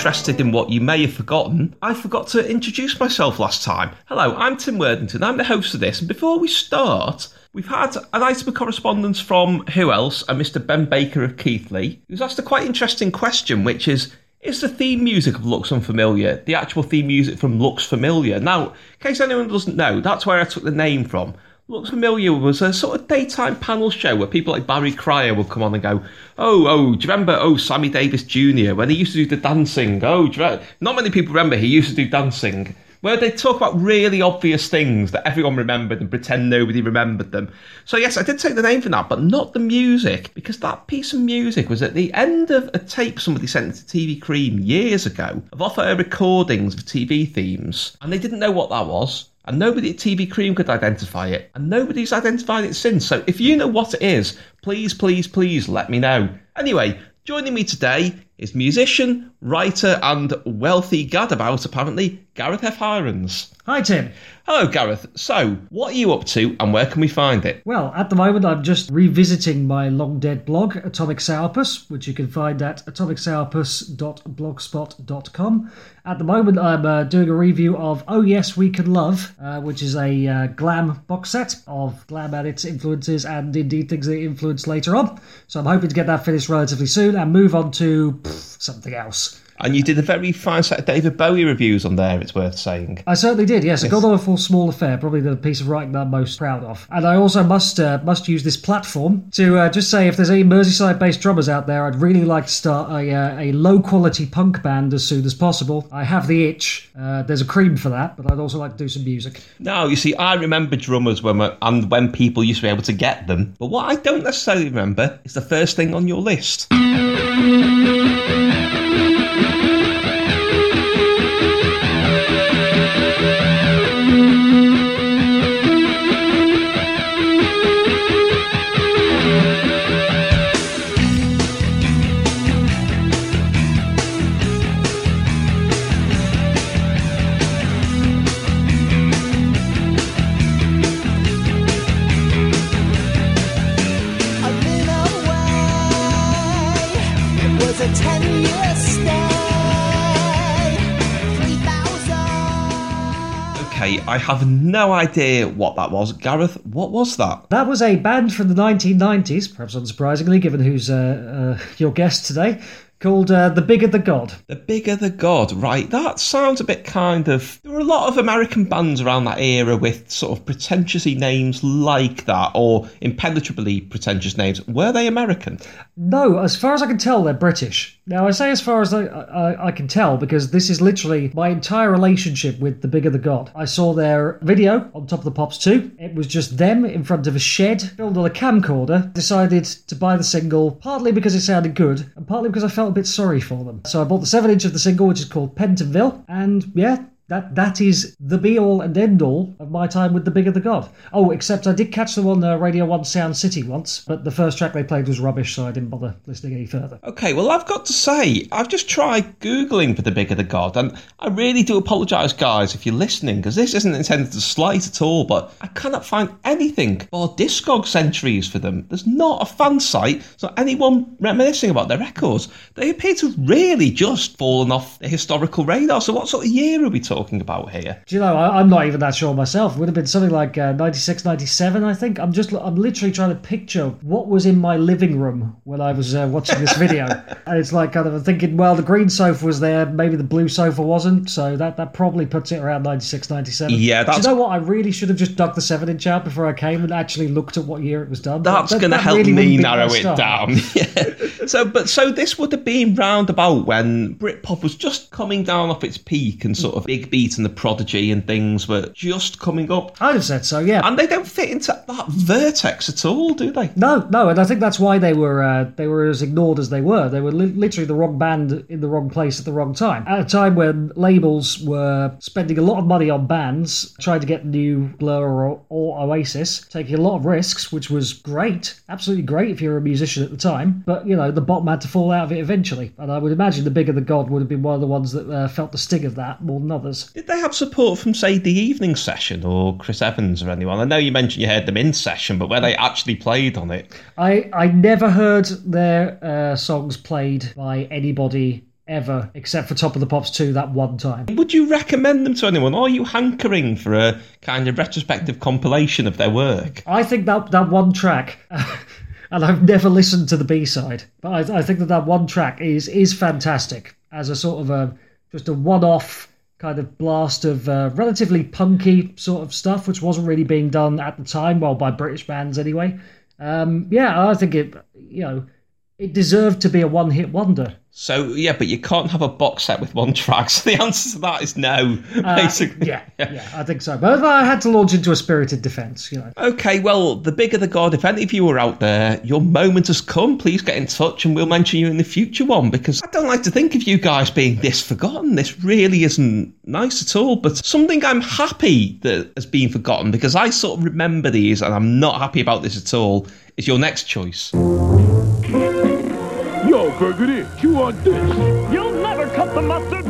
interested in what you may have forgotten, I forgot to introduce myself last time. Hello, I'm Tim Worthington, I'm the host of this, and before we start, we've had an item of correspondence from who else? A Mr. Ben Baker of Keighley, who's asked a quite interesting question, which is is the theme music of Looks Unfamiliar the actual theme music from Looks Familiar? Now, in case anyone doesn't know, that's where I took the name from. Looks Familiar was a sort of daytime panel show where people like Barry Cryer would come on and go, Oh, oh, do you remember, oh, Sammy Davis Jr., when he used to do the dancing? Oh, do not many people remember he used to do dancing. Where they talk about really obvious things that everyone remembered and pretend nobody remembered them. So, yes, I did take the name for that, but not the music, because that piece of music was at the end of a tape somebody sent to TV Cream years ago of off air recordings of TV themes, and they didn't know what that was and nobody at TV Cream could identify it, and nobody's identified it since. So if you know what it is, please, please, please let me know. Anyway, joining me today is musician, writer, and wealthy gadabout, apparently, Gareth F. Hirons. Hi, Tim. Hello, Gareth. So, what are you up to, and where can we find it? Well, at the moment, I'm just revisiting my long dead blog, Atomic Sourpuss, which you can find at atomicsourpuss.blogspot.com. At the moment, I'm uh, doing a review of Oh Yes, We Can Love, uh, which is a uh, glam box set of glam and its influences and indeed things that influenced later on. So I'm hoping to get that finished relatively soon and move on to something else. And you did a very fine set of David Bowie reviews on there, it's worth saying. I certainly did, yes. yes. A Godawful Small Affair, probably the piece of writing that I'm most proud of. And I also must uh, must use this platform to uh, just say if there's any Merseyside based drummers out there, I'd really like to start a, uh, a low quality punk band as soon as possible. I have the itch. Uh, there's a cream for that, but I'd also like to do some music. No, you see, I remember drummers when and when people used to be able to get them. But what I don't necessarily remember is the first thing on your list. Have no idea what that was. Gareth, what was that? That was a band from the 1990s, perhaps unsurprisingly, given who's uh, uh, your guest today called uh, The Bigger the God. The Bigger the God, right. That sounds a bit kind of. There were a lot of American bands around that era with sort of pretentiously names like that, or impenetrably pretentious names. Were they American? No, as far as I can tell, they're British. Now, I say as far as I, I, I, can tell because this is literally my entire relationship with The Bigger the God. I saw their video on Top of the Pops 2. It was just them in front of a shed, filmed on a camcorder. Decided to buy the single partly because it sounded good and partly because I felt a bit sorry for them. So I bought the 7 inch of the single, which is called Pentonville, and yeah, that that is the be all and end all of my time with the bigger the god. Oh, except I did catch them on uh, Radio One Sound City once, but the first track they played was rubbish, so I didn't bother listening any further. Okay, well I've got to say I've just tried googling for the bigger the god, and I really do apologise, guys, if you're listening, because this isn't intended to slight at all, but I cannot find anything or Discogs entries for them. There's not a fan site, so anyone reminiscing about their records. They appear to have really just fallen off the historical radar. So what sort of year are we talking? Talking about here? Do you know, I, am not even that sure myself. It would have been something like uh, 96, 97, I think. I'm just, I'm literally trying to picture what was in my living room when I was uh, watching this video. and it's like kind of thinking, well, the green sofa was there, maybe the blue sofa wasn't. So that, that probably puts it around 96, 97. Yeah, that's... Do you know what? I really should have just dug the 7 inch out before I came and actually looked at what year it was done. That's that, going to that help really me narrow it down. yeah. So, but so this would have been roundabout when Britpop was just coming down off its peak and sort of Big Beat and the Prodigy and things were just coming up. I'd have said so, yeah. And they don't fit into that vertex at all, do they? No, no, and I think that's why they were uh, they were as ignored as they were. They were li- literally the wrong band in the wrong place at the wrong time. At a time when labels were spending a lot of money on bands, trying to get new Blur or, or Oasis, taking a lot of risks, which was great, absolutely great if you're a musician at the time. But you know, the bottom had to fall out of it eventually, and I would imagine the bigger the god would have been one of the ones that uh, felt the sting of that more than others. Did they have support from, say, the evening session or Chris Evans or anyone? I know you mentioned you heard them in session, but where they actually played on it. I, I never heard their uh, songs played by anybody ever, except for Top of the Pops 2 that one time. Would you recommend them to anyone? Or are you hankering for a kind of retrospective compilation of their work? I think that, that one track. and I've never listened to the B side, but I, I think that that one track is is fantastic as a sort of a just a one off kind of blast of uh, relatively punky sort of stuff, which wasn't really being done at the time, well, by British bands anyway. Um, yeah, I think it, you know, it deserved to be a one hit wonder. So yeah, but you can't have a box set with one track. So the answer to that is no, basically. Uh, yeah, yeah, I think so. But I had to launch into a spirited defence, you know. Okay, well, the bigger the god, if any of you are out there, your moment has come. Please get in touch and we'll mention you in the future one because I don't like to think of you guys being this forgotten. This really isn't nice at all. But something I'm happy that has been forgotten because I sort of remember these and I'm not happy about this at all is your next choice. Yo, Burgundy, chew on this. You'll never cut the mustard,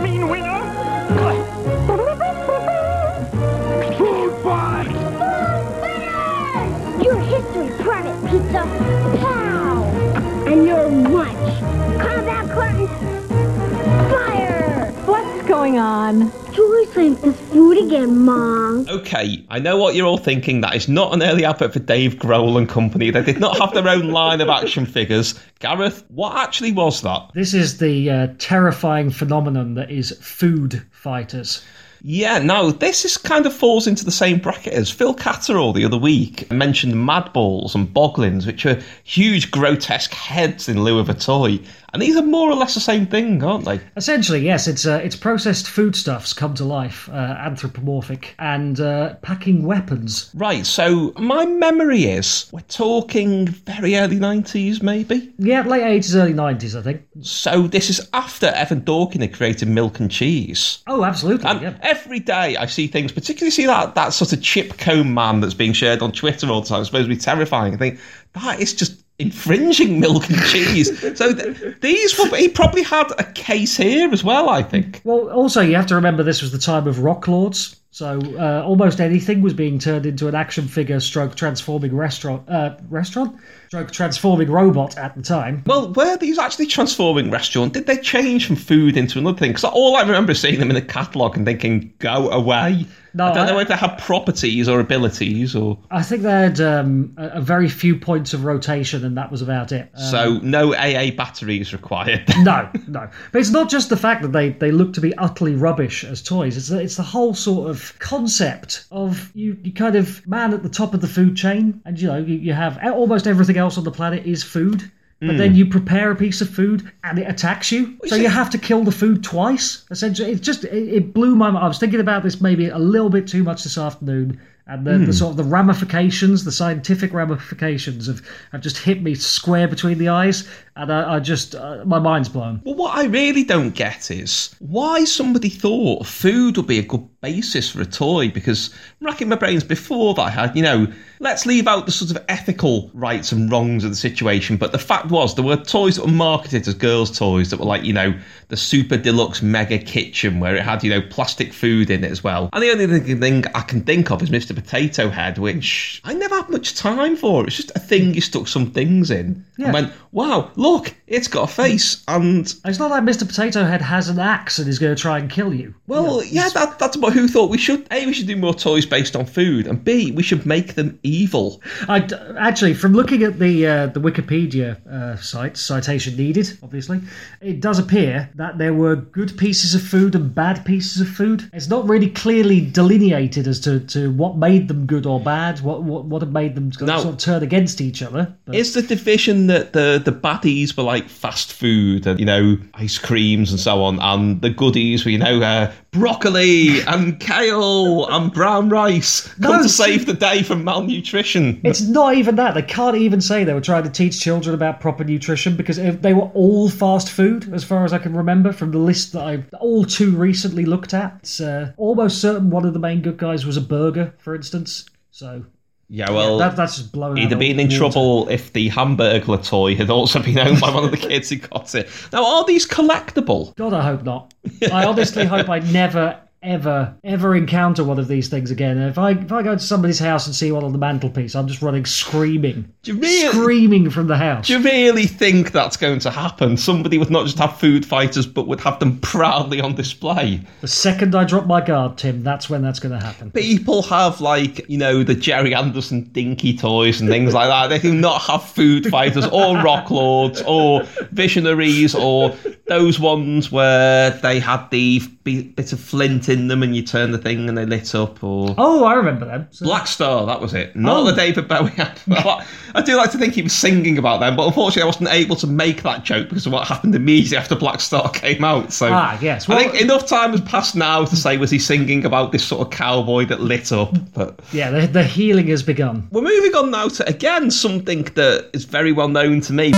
going on? Joy slammed the food again, Mom. Okay, I know what you're all thinking. That is not an early advert for Dave Grohl and company. They did not have their own line of action figures. Gareth, what actually was that? This is the uh, terrifying phenomenon that is food fighters. Yeah, no, this is kind of falls into the same bracket as Phil Catterall the other week mentioned Madballs and Boglins, which are huge, grotesque heads in lieu of a toy. And these are more or less the same thing, aren't they? Essentially, yes, it's uh, it's processed foodstuffs come to life, uh, anthropomorphic, and uh, packing weapons. Right, so my memory is we're talking very early 90s, maybe? Yeah, late eighties, early nineties, I think. So this is after Evan Dorkin had created Milk and Cheese. Oh, absolutely. And yeah. every day I see things, particularly see that, that sort of chip cone man that's being shared on Twitter all the time, supposed to be terrifying. I think that is just infringing milk and cheese. so th- these, were- he probably had a case here as well, I think. Well, also you have to remember this was the time of rock lords, so uh, almost anything was being turned into an action figure, stroke transforming restaurant, uh, restaurant, stroke transforming robot at the time. Well, were these actually transforming restaurant? Did they change from food into another thing? Because all I remember is seeing them in the catalogue and thinking, go away. No, I don't I- know if they had properties or abilities or. I think they had um, a, a very few points of rotation, and that was about it. Um, So no AA batteries required. no, no. But it's not just the fact that they, they look to be utterly rubbish as toys. It's the, it's the whole sort of concept of you, you kind of man at the top of the food chain, and you know you, you have almost everything else on the planet is food. But then you prepare a piece of food and it attacks you, so see- you have to kill the food twice. Essentially, it just it, it blew my mind. I was thinking about this maybe a little bit too much this afternoon, and the, the sort of the ramifications, the scientific ramifications have, have just hit me square between the eyes, and I, I just uh, my mind's blown. Well, what I really don't get is why somebody thought food would be a good basis for a toy. Because racking my brains before that, I had, you know, let's leave out the sort of ethical rights and wrongs of the situation. But the fact was, there were toys that were marketed as girls' toys that were like, you know, the super deluxe mega kitchen where it had, you know, plastic food in it as well. And the only thing- thing I can think of is Mr. Potato Head, which I never had much time for. It's just a thing you stuck some things in Yeah. and went, wow, look, it's got a face and It's not like Mr. Potato Head has an axe and is going to try and kill you. Well, yeah, that, that's about who thought we should. A, we should do more toys based on food, and B, we should make them evil. I d- actually, from looking at the uh, the Wikipedia uh, site, citation needed, obviously, it does appear that there were good pieces of food and bad pieces of food. It's not really clearly delineated as to, to what made them good or bad, what what, what had made them sort of turn against each other. But Is the division that the, the baddies were like fast food and, you know, ice creams and so on, and the goodies were, you know, uh, broccoli and kale and brown rice come No, to save the day from malnutrition? It's not even that. They can't even say they were trying to teach children about proper nutrition because if they were all fast food, as far as I can remember from the list that I've all too recently looked at. It's uh, almost certain one of the main good guys was a burger, for instance. So Yeah, well, that, that's just blown. He'd have been in water. trouble if the Hamburglar toy had also been owned by one of the kids who got it. Now, are these collectible? God, I hope not. I honestly hope I never, ever ever encounter one of these things again, if I if I go to somebody's house and see one on the mantelpiece, I'm just running screaming, Do you really- screaming from the house. Do you really think that's going to happen? Somebody would not just have food fighters, but would have them proudly on display. The second I drop my guard, Tim, that's when that's going to happen. People have like you know the Gerry Anderson dinky toys and things like that. They do not have food fighters or rock lords or visionaries or those ones where they had the bit of flint in them and you turn the thing and they lit up or. Oh, I remember them. So- Black Star, that was it. Not Oh. the David Bowie album. I do like to think he was singing about them, but unfortunately I wasn't able to make that joke because of what happened immediately after Blackstar came out. So Ah, yes. I think enough time has passed now to say was he singing about this sort of cowboy that lit up. But Yeah, the, the healing has begun. we're moving on now to again something that is very well known to me.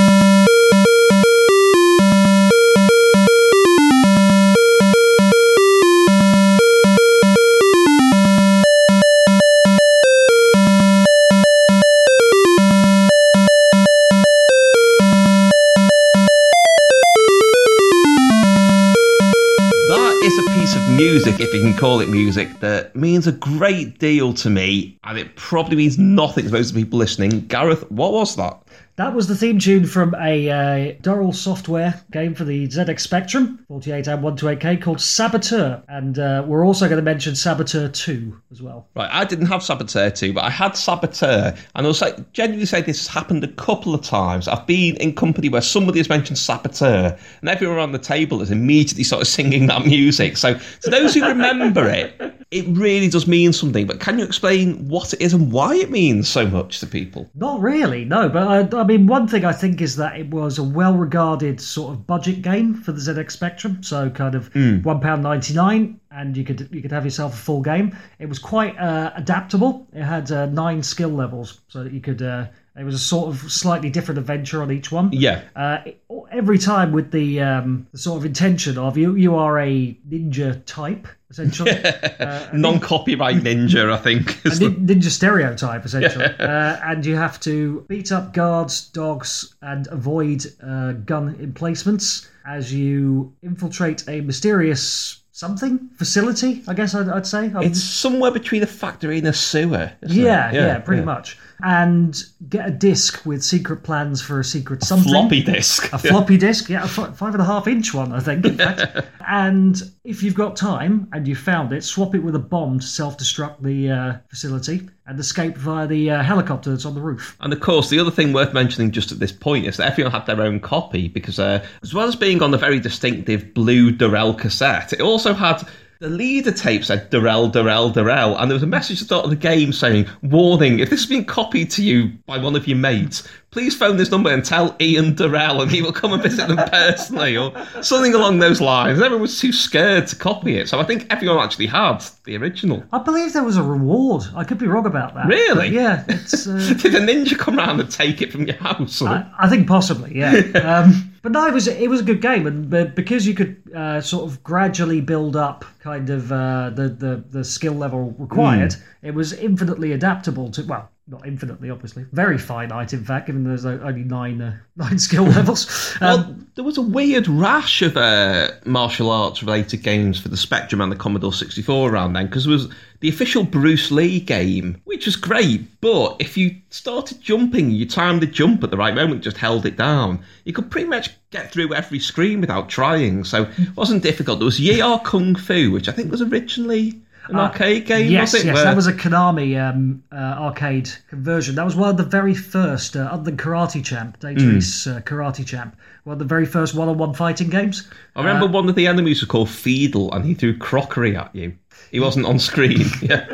Music, if you can call it music, that means a great deal to me, and it probably means nothing to most people listening. Gareth, what was that? That was the theme tune from a uh, Durell Software game for the ZX Spectrum, 48 and 128K, called Saboteur. And uh, we're also going to mention Saboteur 2 as well. Right, I didn't have Saboteur 2, but I had Saboteur, and I'll say, genuinely say this has happened a couple of times. I've been in company where somebody has mentioned Saboteur, and everyone around the table has immediately started singing that music. So, to those who remember it, it really does mean something. But can you explain what it is and why it means so much to people? Not really, no. But I, I mean, one thing I think is that it was a well-regarded sort of budget game for the ZX Spectrum. So kind of one pound ninety nine, and you could you could have yourself a full game. It was quite uh, adaptable. It had uh, nine skill levels, so that you could. Uh, it was a sort of slightly different adventure on each one. Yeah. Uh, it- every time with the, um, the sort of intention of you, you are a ninja type essentially. Non copyright ninja, I think. a the- ninja stereotype essentially uh, and you have to beat up guards dogs and avoid uh, gun emplacements as you infiltrate a mysterious something facility i guess i'd, I'd say Um, It's somewhere between a factory and a sewer. it? yeah, yeah pretty much and get a disc with secret plans for a secret something Floppy disk. a floppy disk, yeah, a five and a half inch one, I think, in fact. and if you've got time and you found it, swap it with a bomb to self destruct the uh, facility and escape via the uh, helicopter that's on the roof. And of course, the other thing worth mentioning just at this point is that everyone had their own copy because, uh, as well as being on the very distinctive blue Durell cassette, it also had the leader tape said Durell, Durell, Durell, and there was a message at the start of the game saying, "Warning: If this has been copied to you by one of your mates, please phone this number and tell Ian Durrell, and he will come and visit them personally," or something along those lines. Everyone was too scared to copy it, so I think everyone actually had the original. I believe there was a reward. I could be wrong about that. Really? But yeah, it's. Uh, Did a ninja come round and take it from your house? Or... I, I think possibly, yeah. um, but no, it was it was a good game, and but because you could uh, sort of gradually build up kind of uh, the, the the skill level required, it was infinitely adaptable to well. Not infinitely, obviously. Very finite, in fact, given there's only nine uh, nine skill levels. Um, Well, there was a weird rash of uh, martial arts related games for the Spectrum and the Commodore 64 around then because there was the official Bruce Lee game, which was great. But if you started jumping, you timed the jump at the right moment, just held it down, you could pretty much get through every screen without trying. So it wasn't difficult. There was Yie Ar Kung Fu, which I think was originally an arcade game, yes, was it? yes, Where- that was a Konami um, uh, arcade conversion. That was one of the very first, uh, other than Karate Champ, Dangerous Hmm. uh, Karate Champ, one of the very first one-on-one fighting games. I remember one of the enemies was called Feedle and he threw crockery at you. He wasn't on screen. yeah.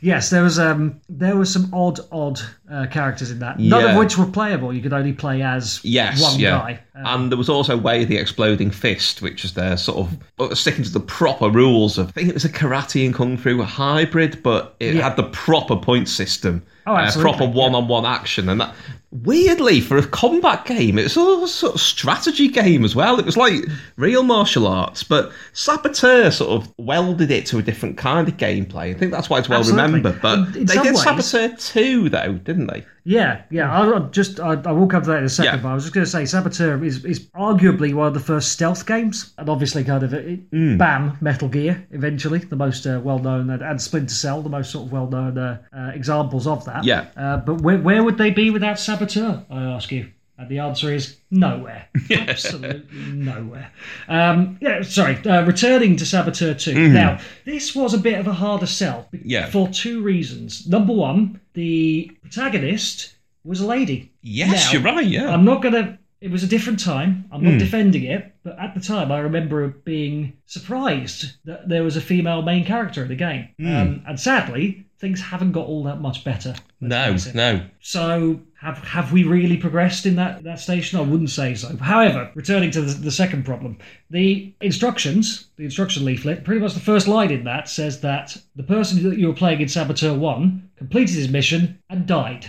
Yes, there was um, there were some odd, odd uh, characters in that. None Yeah. of which were playable. You could only play as Yes, one yeah. guy. Uh, and there was also Way of the Exploding Fist, which is their sort of uh, sticking to the proper rules of. I think it was a karate and kung fu hybrid, but it Yeah. had the proper point system, Oh, uh, proper one-on-one action, and that. Weirdly, for a combat game, it was sort of a sort of strategy game as well. It was like real martial arts, but Saboteur sort of welded it to a different kind of gameplay. I think that's why it's well Absolutely. remembered. But In- in they did ways- Saboteur 2, though, didn't they? Yeah, yeah. I'll I'll just I, I will come to that in a second, Yeah. but I was just going to say Saboteur is, is arguably one of the first stealth games, and obviously kind of it, bam Metal Gear eventually the most uh, well known and, and Splinter Cell the most sort of well known uh, uh, examples of that. Yeah. Uh, but where where would they be without Saboteur? I ask you. And the answer is nowhere. Absolutely nowhere. Um, yeah, sorry. Uh, returning to Saboteur 2. Now, this was a bit of a harder sell Yeah. for two reasons. Number one, the protagonist was a lady. Yes, Now, you're right. Yeah. I'm not going to. It was a different time. I'm not Hmm. defending it, but at the time, I remember being surprised that there was a female main character in the game. Hmm. Um, and sadly, things haven't got all that much better. no, no. So have have we really progressed in that that station? I wouldn't say so. However, returning to the, the second problem, the instructions, the instruction leaflet, pretty much the first line in that says that the person that you were playing in Saboteur One completed his mission and died.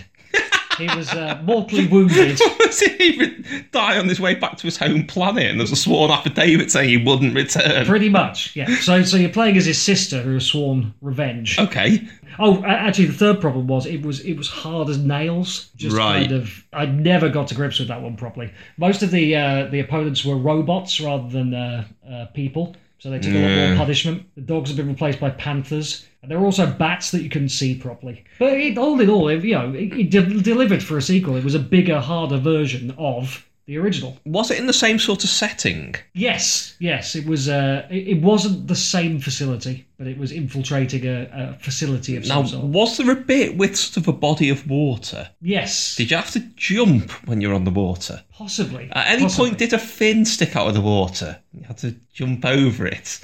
He was uh, mortally wounded. Does he even die on his way back to his home planet? And there's a sworn affidavit saying he wouldn't return. Pretty much, yeah. So, so you're playing as his sister who has sworn revenge. Okay. Oh, actually, the third problem was it was it was hard as nails. Just Right. kind of, I never got to grips with that one properly. Most of the uh, the opponents were robots rather than uh, uh, people, so they took a lot more punishment. The dogs have been replaced by panthers, and there were also bats that you couldn't see properly. But it, all in all, it, you know, it, it de- delivered for a sequel. It was a bigger, harder version of the original. Was it in the same sort of setting? Yes, yes, it was. Uh, it, it wasn't the same facility, but it was infiltrating a, a facility of Now, some sort. was there a bit with sort of a body of water? Yes, Did you have to jump when you're on the water? possibly. At any possibly. point, did a fin stick out of the water? You had to jump over it.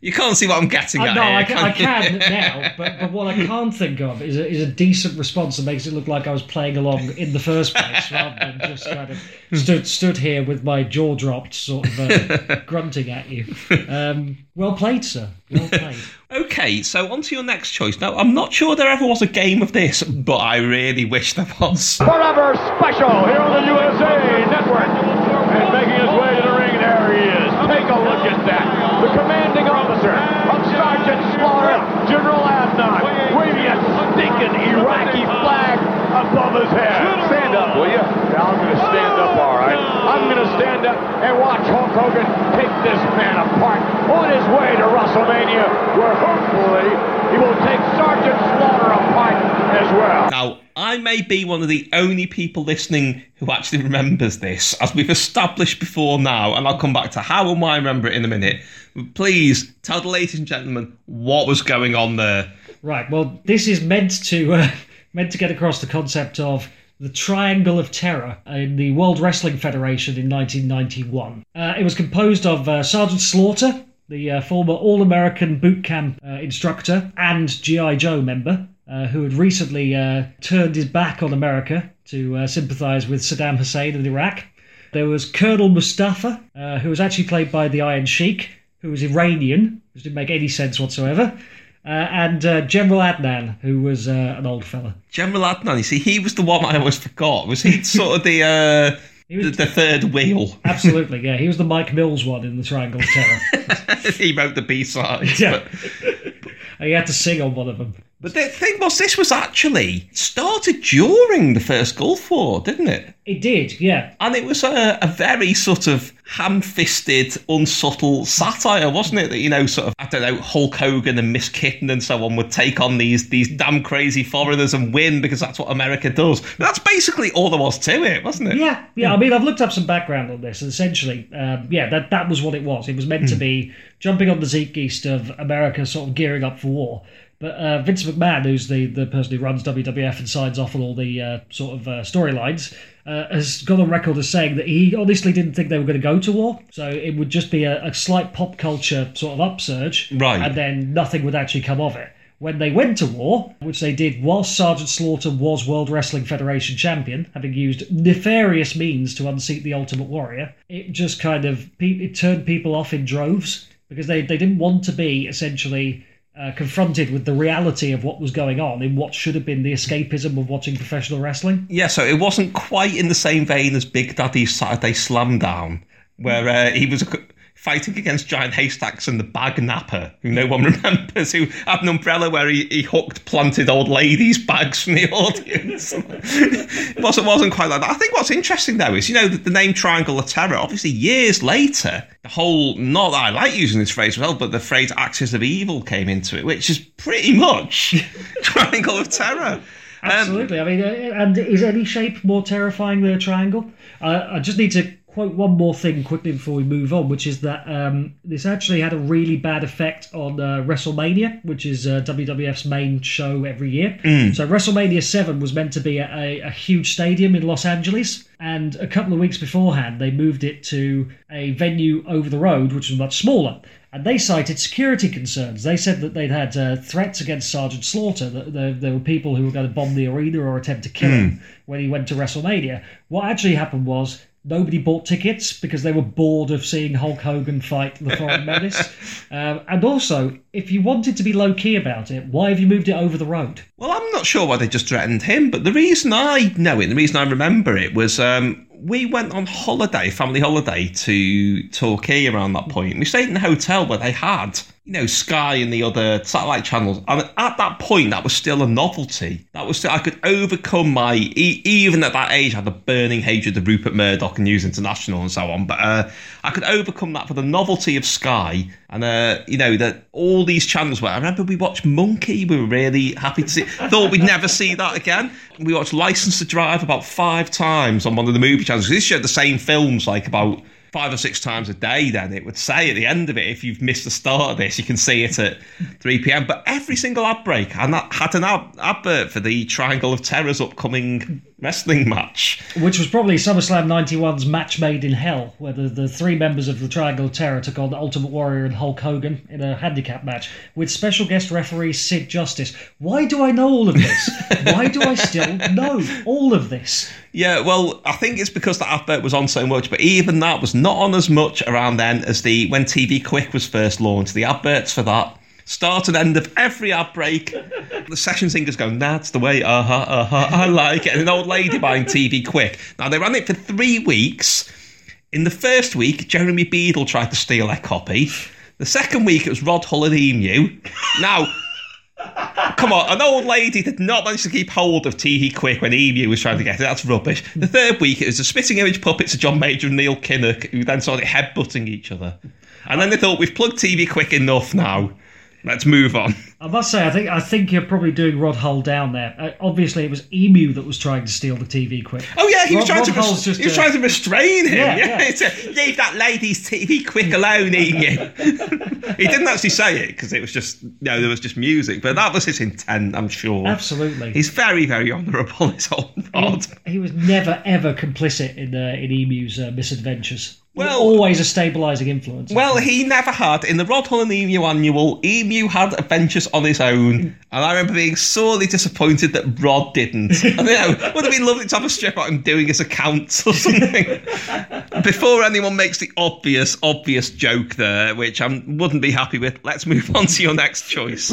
You can't see what I'm getting Uh, at no, here, I can, I you? can now, but, but what I can't think of is a, is a decent response that makes it look like I was playing along in the first place, rather than just kind of stood stood here with my jaw dropped, sort of uh, grunting at you. Um, well played, sir. Well played. Okay, so on to your next choice. Now, I'm not sure there ever was a game of this, but I really wish there was. Forever special here on the USA Network. And making his way to the ring, there he is. Take a look at that. The commanding officer of Sergeant Slaughter, General Adnan, waving a stinking Iraqi flag above his head. Stand up, will you? Yeah, I'm going to stand up, all right. I'm going to stand up and watch Hulk Hogan take this man apart on his way to WrestleMania, where hopefully he will take Sergeant Slaughter apart as well. Now, I may be one of the only people listening who actually remembers this, as we've established before now, and I'll come back to how and why I remember it in a minute. Please tell the ladies and gentlemen what was going on there. Right. Well, this is meant to uh, meant to get across the concept of the Triangle of Terror in the World Wrestling Federation in 1991. Uh, it was composed of uh, Sergeant Slaughter, the uh, former All-American boot camp uh, instructor and GI Joe member, uh, who had recently uh, turned his back on America to sympathise with Saddam Hussein in Iraq. There was Colonel Mustafa, who was actually played by the Iron Sheik, who was Iranian, which didn't make any sense whatsoever. Uh, and uh, General Adnan, who was uh, an old fella. General Adnan, you see, he was the one I almost forgot. Was he sort of the uh, the, the third wheel? Absolutely, yeah. He was the Mike Mills one in the Triangle of Terror. he wrote the B sides. Yeah. But, he had to sing on one of them. but the thing was, this was actually started during the first Gulf War, didn't it? It did, yeah. And it was a, a very sort of ham-fisted, unsubtle satire, wasn't it? That you know, sort of I don't know, Hulk Hogan and Miss Kitten and so on would take on these these damn crazy foreigners and win because that's what America does. That's basically all there was to it, wasn't it? Yeah, yeah. I mean, I've looked up some background on this, and essentially, um, yeah, that that was what it was. It was meant to be jumping on the zeitgeist of America, sort of gearing up for war. But uh, Vince McMahon, who's the, the person who runs WWF and signs off on all the uh, sort of uh, storylines, uh, has gone on record as saying that he honestly didn't think they were going to go to war. So it would just be a, a slight pop culture sort of upsurge, Right. and then nothing would actually come of it. When they went to war, which they did whilst Sergeant Slaughter was World Wrestling Federation champion, having used nefarious means to unseat the Ultimate Warrior, it just kind of it turned people off in droves because they, they didn't want to be essentially uh, confronted with the reality of what was going on in what should have been the escapism of watching professional wrestling. Yeah, so it wasn't quite in the same vein as Big Daddy's Saturday Slam Down, where uh, he was fighting against giant haystacks and the bag napper, who no one remembers, who had an umbrella where he, he hooked planted old ladies' bags from the audience. it wasn't, wasn't quite like that. I think what's interesting, though, is, you know, the, the name Triangle of Terror, obviously years later, the whole, not that I like using this phrase well, but the phrase Axis of Evil came into it, which is pretty much Triangle of Terror. Um, Absolutely. I mean, uh, and is any shape more terrifying than a triangle? I just need to quote one more thing quickly before we move on, which is that um, this actually had a really bad effect on uh, WrestleMania, which is uh, WWF's main show every year. So WrestleMania 7 was meant to be a, a, a huge stadium in Los Angeles. And a couple of weeks beforehand, they moved it to a venue over the road, which was much smaller. And they cited security concerns. They said that they'd had uh, threats against Sergeant Slaughter, that there, there were people who were going to bomb the arena or attempt to kill him when he went to WrestleMania. What actually happened was nobody bought tickets because they were bored of seeing Hulk Hogan fight the Foreign Menace. Um, and also, if you wanted to be low key about it, why have you moved it over the road? Well, I'm not sure why they just threatened him, but the reason I know it, the reason I remember it was um, we went on holiday, family holiday to Torquay around that point. We stayed in a hotel where they had, you know, Sky and the other satellite channels. And at that point, that was still a novelty. That was still, I could overcome my, even at that age, I had a burning hatred of Rupert Murdoch and News International and so on. But uh, I could overcome that for the novelty of Sky. And, uh, you know, that all these channels were. I remember we watched Monkey. We were really happy to see. Thought we'd never see that again. We watched License to Drive about five times on one of the movie channels. This showed the same films like about five or six times a day. Then it would say at the end of it, if you've missed the start of this, you can see it at 3 p.m. But every single ad break and that had an ad- advert for the Triangle of Terror's upcoming wrestling match. Which was probably SummerSlam 91's Match Made in Hell, where the, the three members of the Triangle of Terror took on the Ultimate Warrior and Hulk Hogan in a handicap match with special guest referee Sid Justice. Why do I know all of this? Why do I still know all of this? Yeah, well, I think it's because the advert was on so much, but even that was not on as much around then as the when TV Quick was first launched. The adverts for that start and end of every ad break. The session singers go, "That's the way, uh huh, uh huh, I like it." And an old lady buying TV Quick. Now they ran it for three weeks. In the first week, Jeremy Beadle tried to steal their copy. The second week, it was Rod Hull and Emu. Now. Come on, an old lady did not manage to keep hold of TV Quick when Emu was trying to get it. That's rubbish. The third week, it was the spitting image puppets of John Major and Neil Kinnock, who then started headbutting each other. And then they thought, we've plugged TV Quick enough now. Let's move on. I must say, I think I think you're probably doing Rod Hull down there. Uh, obviously, it was Emu that was trying to steal the TV quick. Oh yeah, he was trying Rod to res- just he was trying to restrain him. Yeah, Yeah, yeah. It's leave that lady's TV quick alone, Emu. he didn't actually say it because it was just you no, there was just music, but that was his intent, I'm sure. Absolutely. He's very, very honourable. His old Rod. He was never ever complicit in uh, in Emu's uh, misadventures. Well- always a stabilising influence. Well, he never had. In the Rod Hull and Emu annual, Emu had adventures on his own, and I remember being sorely disappointed that Rod didn't. I know, would have been lovely to have a strip out him doing his accounts or something. Before anyone makes the obvious, obvious joke there, which I wouldn't be happy with, let's move on to your next choice.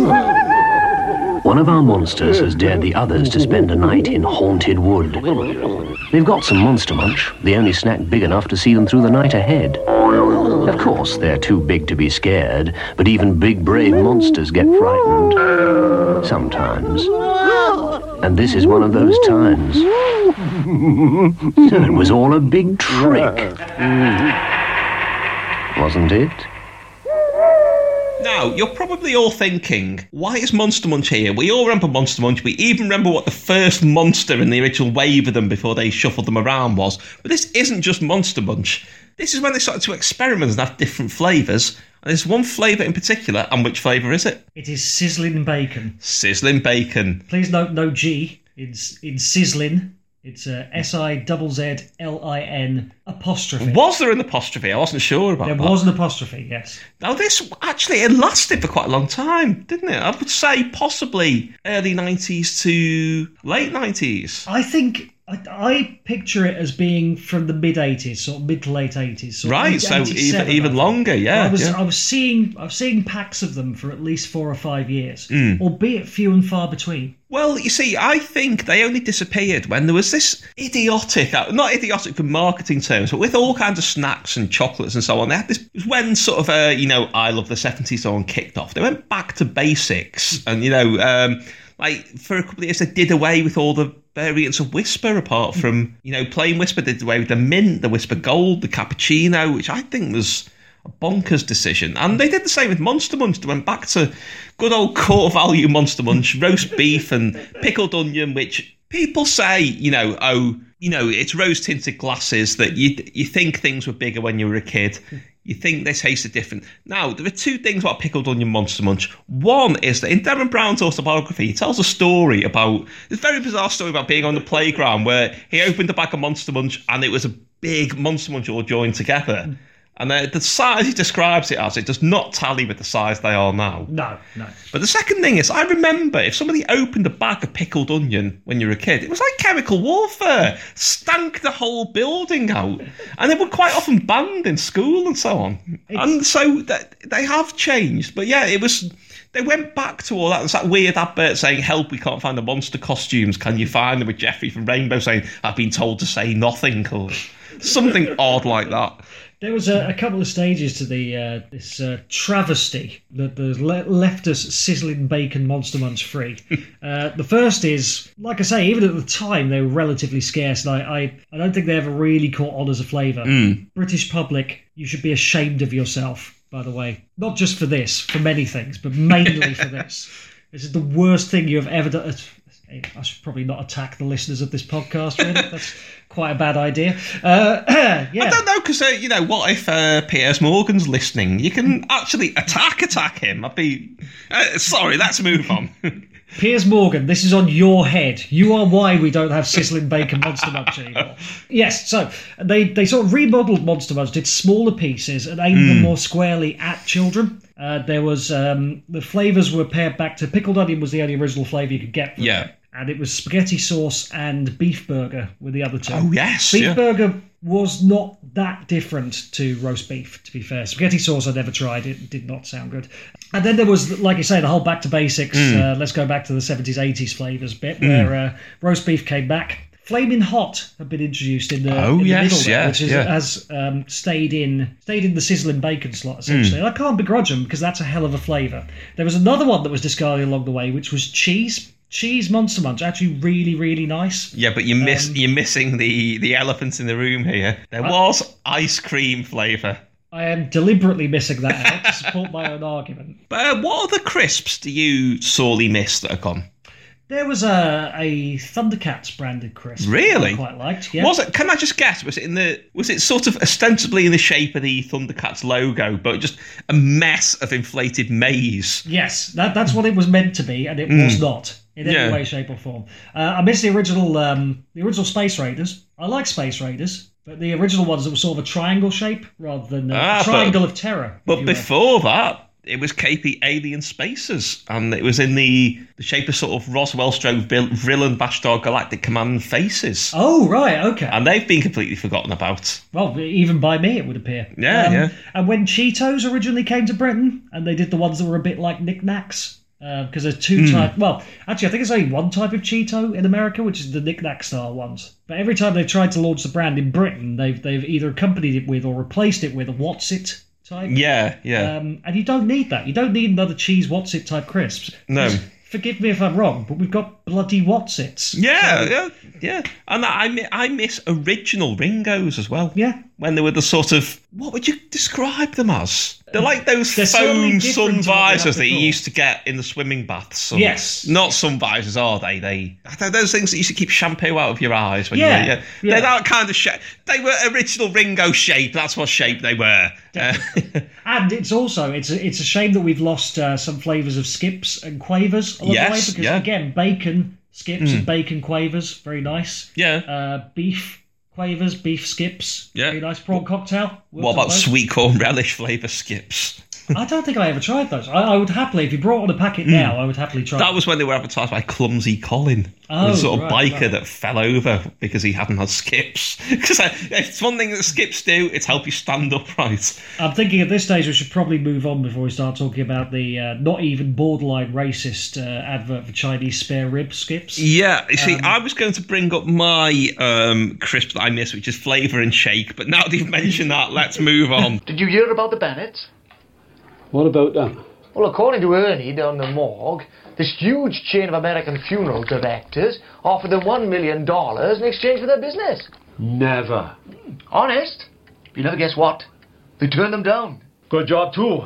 One of our monsters has dared the others to spend a night in Haunted Wood. They've got some monster munch, the only snack big enough to see them through the night ahead. Of course, they're too big to be scared, but even big, brave monsters get frightened. Sometimes. And this is one of those times. So it was all a big trick. Wasn't it? Now, you're probably all thinking, why is Monster Munch here? We all remember Monster Munch. We even remember what the first monster in the original wave of them before they shuffled them around was. But this isn't just Monster Munch. This is when they started to experiment and have different flavours. And there's one flavour in particular, and which flavour is it? it is sizzling bacon. Sizzling bacon. Please note no G. It's in sizzling. It's S I double Z L I N apostrophe. Was there an apostrophe? I wasn't sure about There that. There was an apostrophe. Yes. Now, this actually it lasted for quite a long time, didn't it? I would say possibly early 90s to late 90s. I think I, I picture it as being from the mid '80s, sort of mid to late '80s. Sort of Right, so even even longer, yeah. I was yeah. I was seeing I was seeing packs of them for at least four or five years, Hmm. albeit few and far between. Well, you see, I think they only disappeared when there was this idiotic, uh, not idiotic for marketing terms, but with all kinds of snacks and chocolates and so on. They had this, it was when sort of, uh, you know, I Love the 70s so on kicked off. They went back to basics and, you know, um, like for a couple of years they did away with all the variants of Wispa apart from, you know, plain Wispa. Did away with the mint, the Wispa Gold, the Cappuccino, which I think was a bonkers decision. And they did the same with Monster Munch. They went back to good old core value Monster Munch, roast beef and pickled onion, which people say, you know, oh, you know, it's rose tinted glasses that you you think things were bigger when you were a kid. You think they tasted different. Now, there are two things about pickled onion Monster Munch. One is that in Derren Brown's autobiography, he tells a story about this very bizarre story about being on the playground where he opened a bag of Monster Munch and it was a big Monster Munch all joined together. And the size he describes it as, it does not tally with the size they are now. No, no. But the second thing is, I remember if somebody opened a bag of pickled onion when you were a kid, it was like chemical warfare. Stank the whole building out. And they were quite often banned in school and so on. and so that they have changed. But yeah, it was. They went back to all that. It's that weird advert saying, Help, we can't find the monster costumes. Can you find them? With Geoffrey from Rainbow saying, I've been told to say nothing. Or something odd like that. There was a, a couple of stages to the uh, this uh, travesty that the le- left us sizzling bacon monster munch free. uh, the first is, like I say, even at the time they were relatively scarce, and I I, I don't think they ever really caught on as a flavour. British public, you should be ashamed of yourself. By the way, not just for this, for many things, but mainly for this. This is the worst thing you have ever done. I should probably not attack the listeners of this podcast. Really, that's quite a bad idea. Uh, yeah, I don't know because uh, you know what if uh, Piers Morgan's listening? You can actually attack attack him. I'd be uh, sorry. Let's move on. Piers Morgan, this is on your head. You are why we don't have sizzling bacon Monster Munch anymore. Yes, so they, they sort of remodeled Monster Munch, did smaller pieces, and aimed them more squarely at children. Uh, there was um, the flavors were pared back to pickled onion was the only original flavor you could get. From Yeah. it. And it was spaghetti sauce and beef burger were the other two. oh yes, Beef yeah. burger was not that different to roast beef, to be fair. Spaghetti sauce I never tried, it did not sound good. And then there was, like you say, the whole back to basics, Hmm. uh, let's go back to the 70s, 80s flavours bit, where uh, roast beef came back. Flaming Hot had been introduced in the, Oh, in the yes, middle there, yeah, which is, yeah. has um, stayed in stayed in the sizzling bacon slot, Hmm. essentially. And I can't begrudge them because that's a hell of a flavour. There was another one that was discarded along the way, which was cheese. Cheese Monster Munch, actually really, really nice. Yeah, but you miss Um, you're missing the the elephant in the room here. There was ice cream flavour. I am deliberately missing that out to support my own argument. But uh, what other crisps do you sorely miss that are gone? There was a, a Thundercats branded crisp. Really? I quite liked. Yeah. Was it? Can I just guess? Was it in the? Was it sort of ostensibly in the shape of the Thundercats logo, but just a mess of inflated maize? Yes, that, that's what it was meant to be, and it was not in any. Yeah. way, shape, or form. Uh, I miss the original, um, the original Space Raiders. I like Space Raiders, but the original ones that were sort of a triangle shape rather than uh, Ah, a but- triangle of terror. But before that, it was KP Alien Spaces, and it was in the the shape of sort of Roswell Strove, Vril Bashtar Galactic Command faces. Oh right, okay. And they've been completely forgotten about. Well, even by me, it would appear. Um, Yeah, yeah. And when Cheetos originally came to Britain, and they did the ones that were a bit like knickknacks, because there's two Hmm. type. Well, actually, I think there's only one type of Cheeto in America, which is the knickknack style ones. But every time they've tried to launch the brand in Britain, they've they've either accompanied it with or replaced it with a Wotsit type. Yeah, yeah. Um, and you don't need that. You don't need another cheese Wotsit type crisps. No. Forgive me if I'm wrong, but we've got bloody Wotsits. yeah, yeah, yeah. And I, I miss original Ringos as well. Yeah. When they were the sort of what would you describe them as? They're like those They're foam sun to what we had visors that you used to get in the swimming baths. Yes. Not sun visors, are they? They those things that used to keep shampoo out of your eyes when Yeah, you were, yeah. yeah. They're that kind of shape. They were original Ringo shape. That's what shape they were. Uh, And it's also it's a, it's a shame that we've lost uh, some flavors of skips and quavers along the way because yeah. again bacon skips and bacon quavers very nice. yeah. Uh, beef quavers, beef skips Yeah. very nice prawn cocktail. what about sweet corn relish flavour skips? I don't think I ever tried those. I, I would happily, if you brought on a packet now, I would happily try. That was when they were advertised by Clumsy Colin, Oh, the sort of right, biker right. that fell over because he hadn't had skips. Because it's one thing that skips do; it's help you stand upright. I'm thinking at this stage we should probably move on before we start talking about the uh, not even borderline racist uh, advert for Chinese spare rib skips. Yeah, you see, Um, I was going to bring up my um, crisp that I miss, which is flavour and shake. But now that you've mentioned that, let's move on. Did you hear about the Bennetts? What about them? Well, according to Ernie down the morgue, this huge chain of American funeral directors offered them $1 million in exchange for their business. Never. Honest? You never guess what? They turned them down. Good job, too.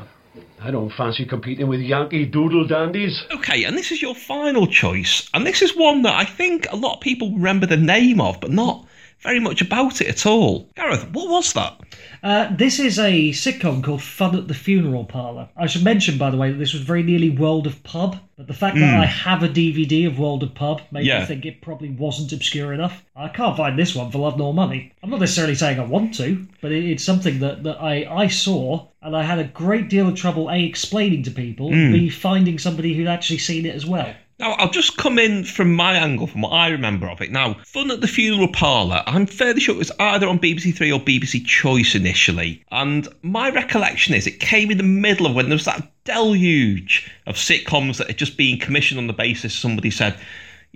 I don't fancy competing with Yankee doodle dandies. Okay, and this is your final choice, and this is one that I think a lot of people remember the name of, but not very much about it at all. Gareth, what was that? Uh, this is a sitcom called Fun at the Funeral Parlour. I should mention, by the way, that this was very nearly World of Pub, but the fact that I have a DVD of World of Pub made Yeah. me think it probably wasn't obscure enough. I can't find this one for love nor money. I'm not necessarily saying I want to, but it, it's something that, that I, I saw, and I had a great deal of trouble A, explaining to people, and B, finding somebody who'd actually seen it as well. Now, I'll just come in from my angle, from what I remember of it. Now, Fun at the Funeral Parlour, I'm fairly sure it was either on BBC Three or BBC Choice initially. And my recollection is it came in the middle of when there was that deluge of sitcoms that had just been commissioned on the basis somebody said,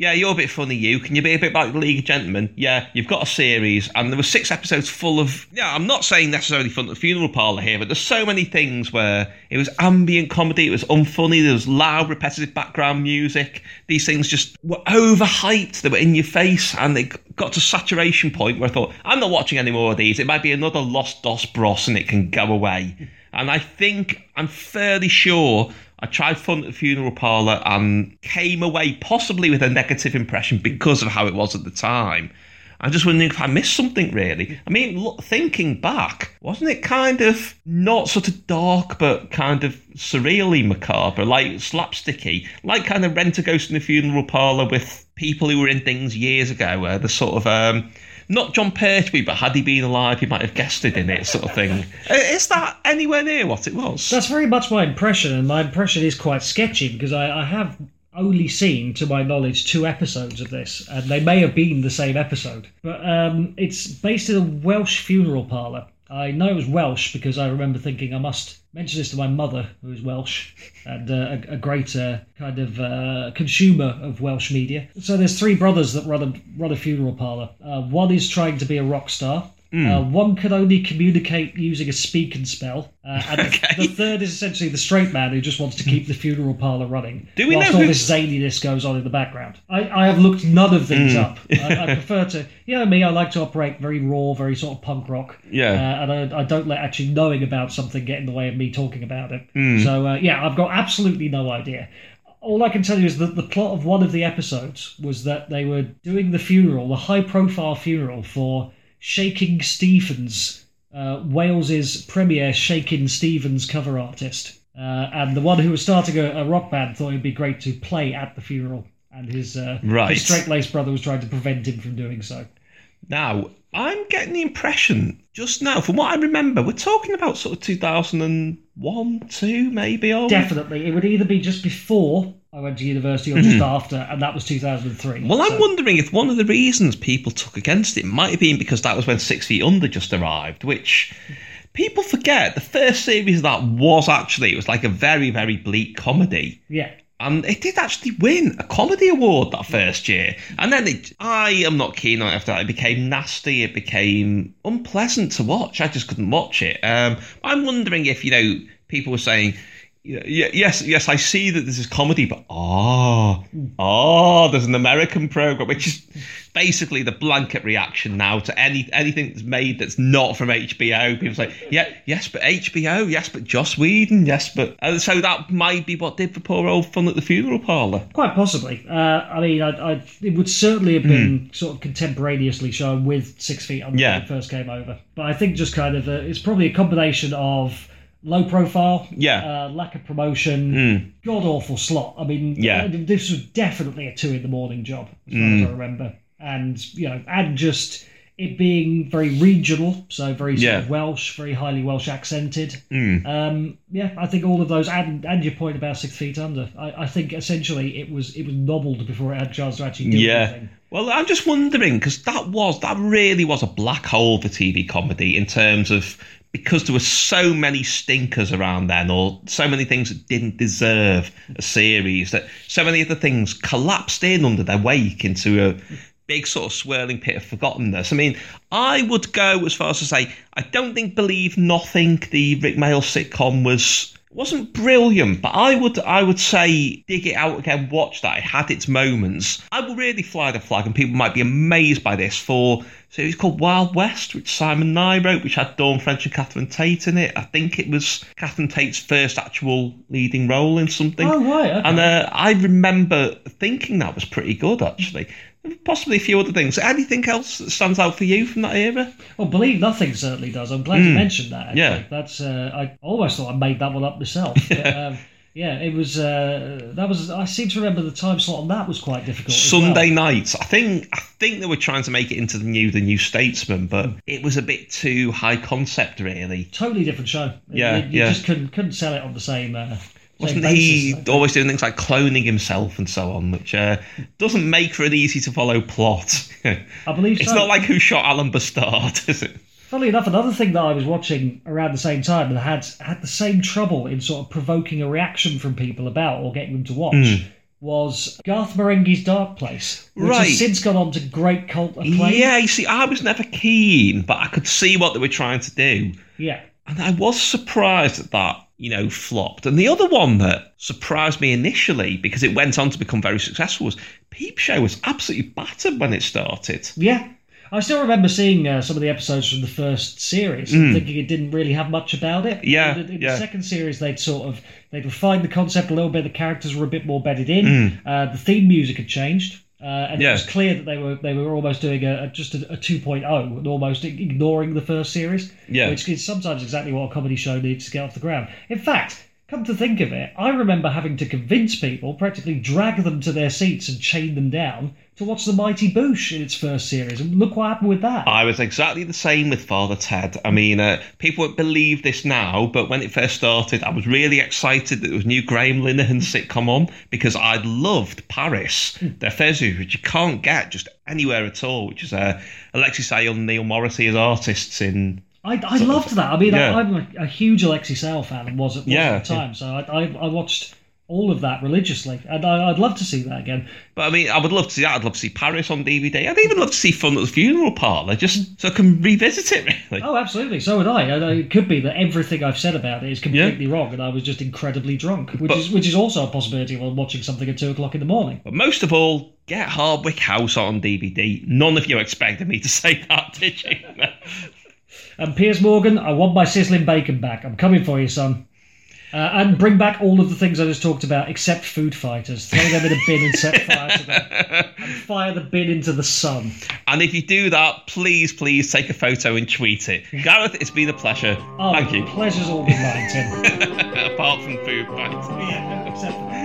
yeah, you're a bit funny, you. Can you be a bit like the League of Gentlemen? Yeah, you've got a series, and there were six episodes full of. Yeah, I'm not saying necessarily fun at the funeral parlour here, but there's so many things where it was ambient comedy, it was unfunny, there was loud, repetitive background music. These things just were overhyped, they were in your face, and they got to saturation point where I thought, I'm not watching any more of these. It might be another Los Dos Bros, and it can go away. And I think, I'm fairly sure I tried fun at the funeral parlour and came away possibly with a negative impression because of how it was at the time. I'm just wondering if I missed something really. I mean, look, thinking back, wasn't it kind of not sort of dark but kind of surreally macabre, like slapsticky, like kind of Rentaghost in the Funeral Parlour with people who were in things years ago, where the sort of um, not Jon Pertwee, but had he been alive, he might have guested in it, sort of thing. Is that anywhere near what it was? That's very much my impression, and my impression is quite sketchy because I, I have only seen, to my knowledge, two episodes of this, and they may have been the same episode. But um, it's based in a Welsh funeral parlour. I know it was Welsh because I remember thinking I must mention this to my mother, who is Welsh and uh, a, a kind of uh, consumer of Welsh media. So there's three brothers that run a run a funeral parlour. Uh, one is trying to be a rock star. Uh, one can only communicate using a speak and spell, uh, and Okay. the third is essentially the straight man who just wants to keep the funeral parlour running. Do we whilst know all who- this zaniness goes on in the background? I, I have looked none of these up. I, I prefer to, you know me, I like to operate very raw, very sort of punk rock. Yeah. Uh, and I, I don't let actually knowing about something get in the way of me talking about it. Hmm. So uh, yeah, I've got absolutely no idea. All I can tell you is that the plot of one of the episodes was that they were doing the funeral, the high-profile funeral for Shakin' Stevens, uh, Wales's premier Shakin' Stevens cover artist. Uh, and the one who was starting a, a rock band thought it'd be great to play at the funeral, and his, uh, Right. his straight-laced brother was trying to prevent him from doing so. Now, I'm getting the impression just now, from what I remember, we're talking about sort of 2001, 2, maybe. We? Definitely, it would either be just before I went to university or just after, and that was 2003. Mm-hmm. Well, I'm wondering if one of the reasons people took against it might have been because that was when Six Feet Under just arrived, which people forget. The first series of that was actually, it was like a very, very bleak comedy. Yeah. And it did actually win a comedy award that first year. And then it, I am not keen on it after that. It became nasty. It became unpleasant to watch. I just couldn't watch it. Um, I'm wondering if, you know, people were saying, yeah, yes, yes, I see that this is comedy, but oh, oh, there's an American program, which is basically the blanket reaction now to any anything that's made that's not from HBO. People say, yeah, yes, but HBO, yes, but Joss Whedon, yes, but and so that might be what did for poor old fun at the funeral parlour. Quite possibly. Uh, I mean, I, I, it would certainly have been sort of contemporaneously shown with Six Feet Under. Yeah. when it first came over. But I think just kind of, uh, it's probably a combination of low profile, Yeah. Uh, lack of promotion, god awful slot. I mean, Yeah. this was definitely a two in the morning job, as far Hmm. as I remember. And, you know, and just it being very regional, so very sort Yeah. of Welsh, very highly Welsh accented. Mm. Um, yeah, I think all of those, and, and your point about Six Feet Under, I, I think essentially it was it was nobbled before it had a chance to actually do Yeah. anything. Well, I'm just wondering because that was that really was a black hole for TV comedy in terms of because there were so many stinkers around then, or so many things that didn't deserve a series that so many of the things collapsed in under their wake into a big sort of swirling pit of forgottenness. I mean, I would go as far as to say I don't think Believe Nothing, the Rik Mayall sitcom, was wasn't brilliant, but I would I would say dig it out again, watch that. It had its moments. I will really fly the flag, and people might be amazed by this for a series called Wild West, which Simon Nye wrote, which had Dawn French and Catherine Tate in it. I think it was Catherine Tate's first actual leading role in something. Oh, right, okay. And uh, I remember thinking that was pretty good, actually. Possibly a few other things. Anything else that stands out for you from that era? Well, Believe Nothing certainly does. I'm glad you mentioned that. Actually. Hmm. Yeah. that's. Uh, I almost thought I made that one up myself. But, um, yeah, it was. Uh, that was. I seem to remember the time slot on that was quite difficult. as well. Sunday nights. I think I think they were trying to make it into the new the New Statesman, but it was a bit too high concept, really. Totally different show. Yeah, you, you yeah. just couldn't couldn't sell it on the same. Uh, Wasn't he always doing things like cloning himself and so on, which uh, doesn't make for an easy to follow plot? I believe it's so. not like Who Shot Alan B'Stard, is it? Funnily enough, another thing that I was watching around the same time and had had the same trouble in sort of provoking a reaction from people about or getting them to watch was Garth Marenghi's Dark Place, which. Right. has since gone on to great cult acclaim. Yeah, you see, I was never keen, but I could see what they were trying to do. Yeah. And I was surprised that that, you know, flopped. And the other one that surprised me initially, because it went on to become very successful, was Peep Show was absolutely battered when it started. Yeah. I still remember seeing uh, some of the episodes from the first series and thinking it didn't really have much about it. Yeah, In, the- in yeah. the second series, they'd sort of they'd refined the concept a little bit. The characters were a bit more bedded in. Uh, the theme music had changed. Uh, and. Yeah. it was clear that they were they were almost doing a, a just a, a 2.0 and almost ignoring the first series, Yeah. which is sometimes exactly what a comedy show needs to get off the ground. In fact, come to think of it, I remember having to convince people, practically drag them to their seats and chain them down to watch The Mighty Boosh in its first series. And look what happened with that. I was exactly the same with Father Ted. I mean, uh, people won't believe this now, but when it first started, I was really excited that there was new Graham Linehan sitcom on because I'd loved Paris, their first series, which you can't get just anywhere at all, which is uh, Alexei Sayle and Neil Morrissey as artists in. I, I loved that. I mean, Yeah. I, I'm a, a huge Alexei Sayle fan and was, Yeah, at the time, so I, I, I watched all of that religiously, and I, I'd love to see that again. But I mean, I would love to see that. I'd love to see Paris on DVD. I'd even love to see Fun at the Funeral Parlour, just mm. so I can revisit it, really. Oh, absolutely. So would I. It could be that everything I've said about it is completely wrong, and I was just incredibly drunk, which But- is which is also a possibility while watching something at two o'clock in the morning. But most of all, get Hardwicke House on DVD. None of you expected me to say that, did you? And Piers Morgan, I want my sizzling bacon back. I'm coming for you, son. Uh, and bring back all of the things I just talked about, except food fighters. Throw them in a bin and set fire to them. And fire the bin into the sun. And if you do that, please, please take a photo and tweet it. Gareth, it's been a pleasure. Oh, Thank you. Pleasure's all been mine, Tim. Apart from food fights. yeah, except for that.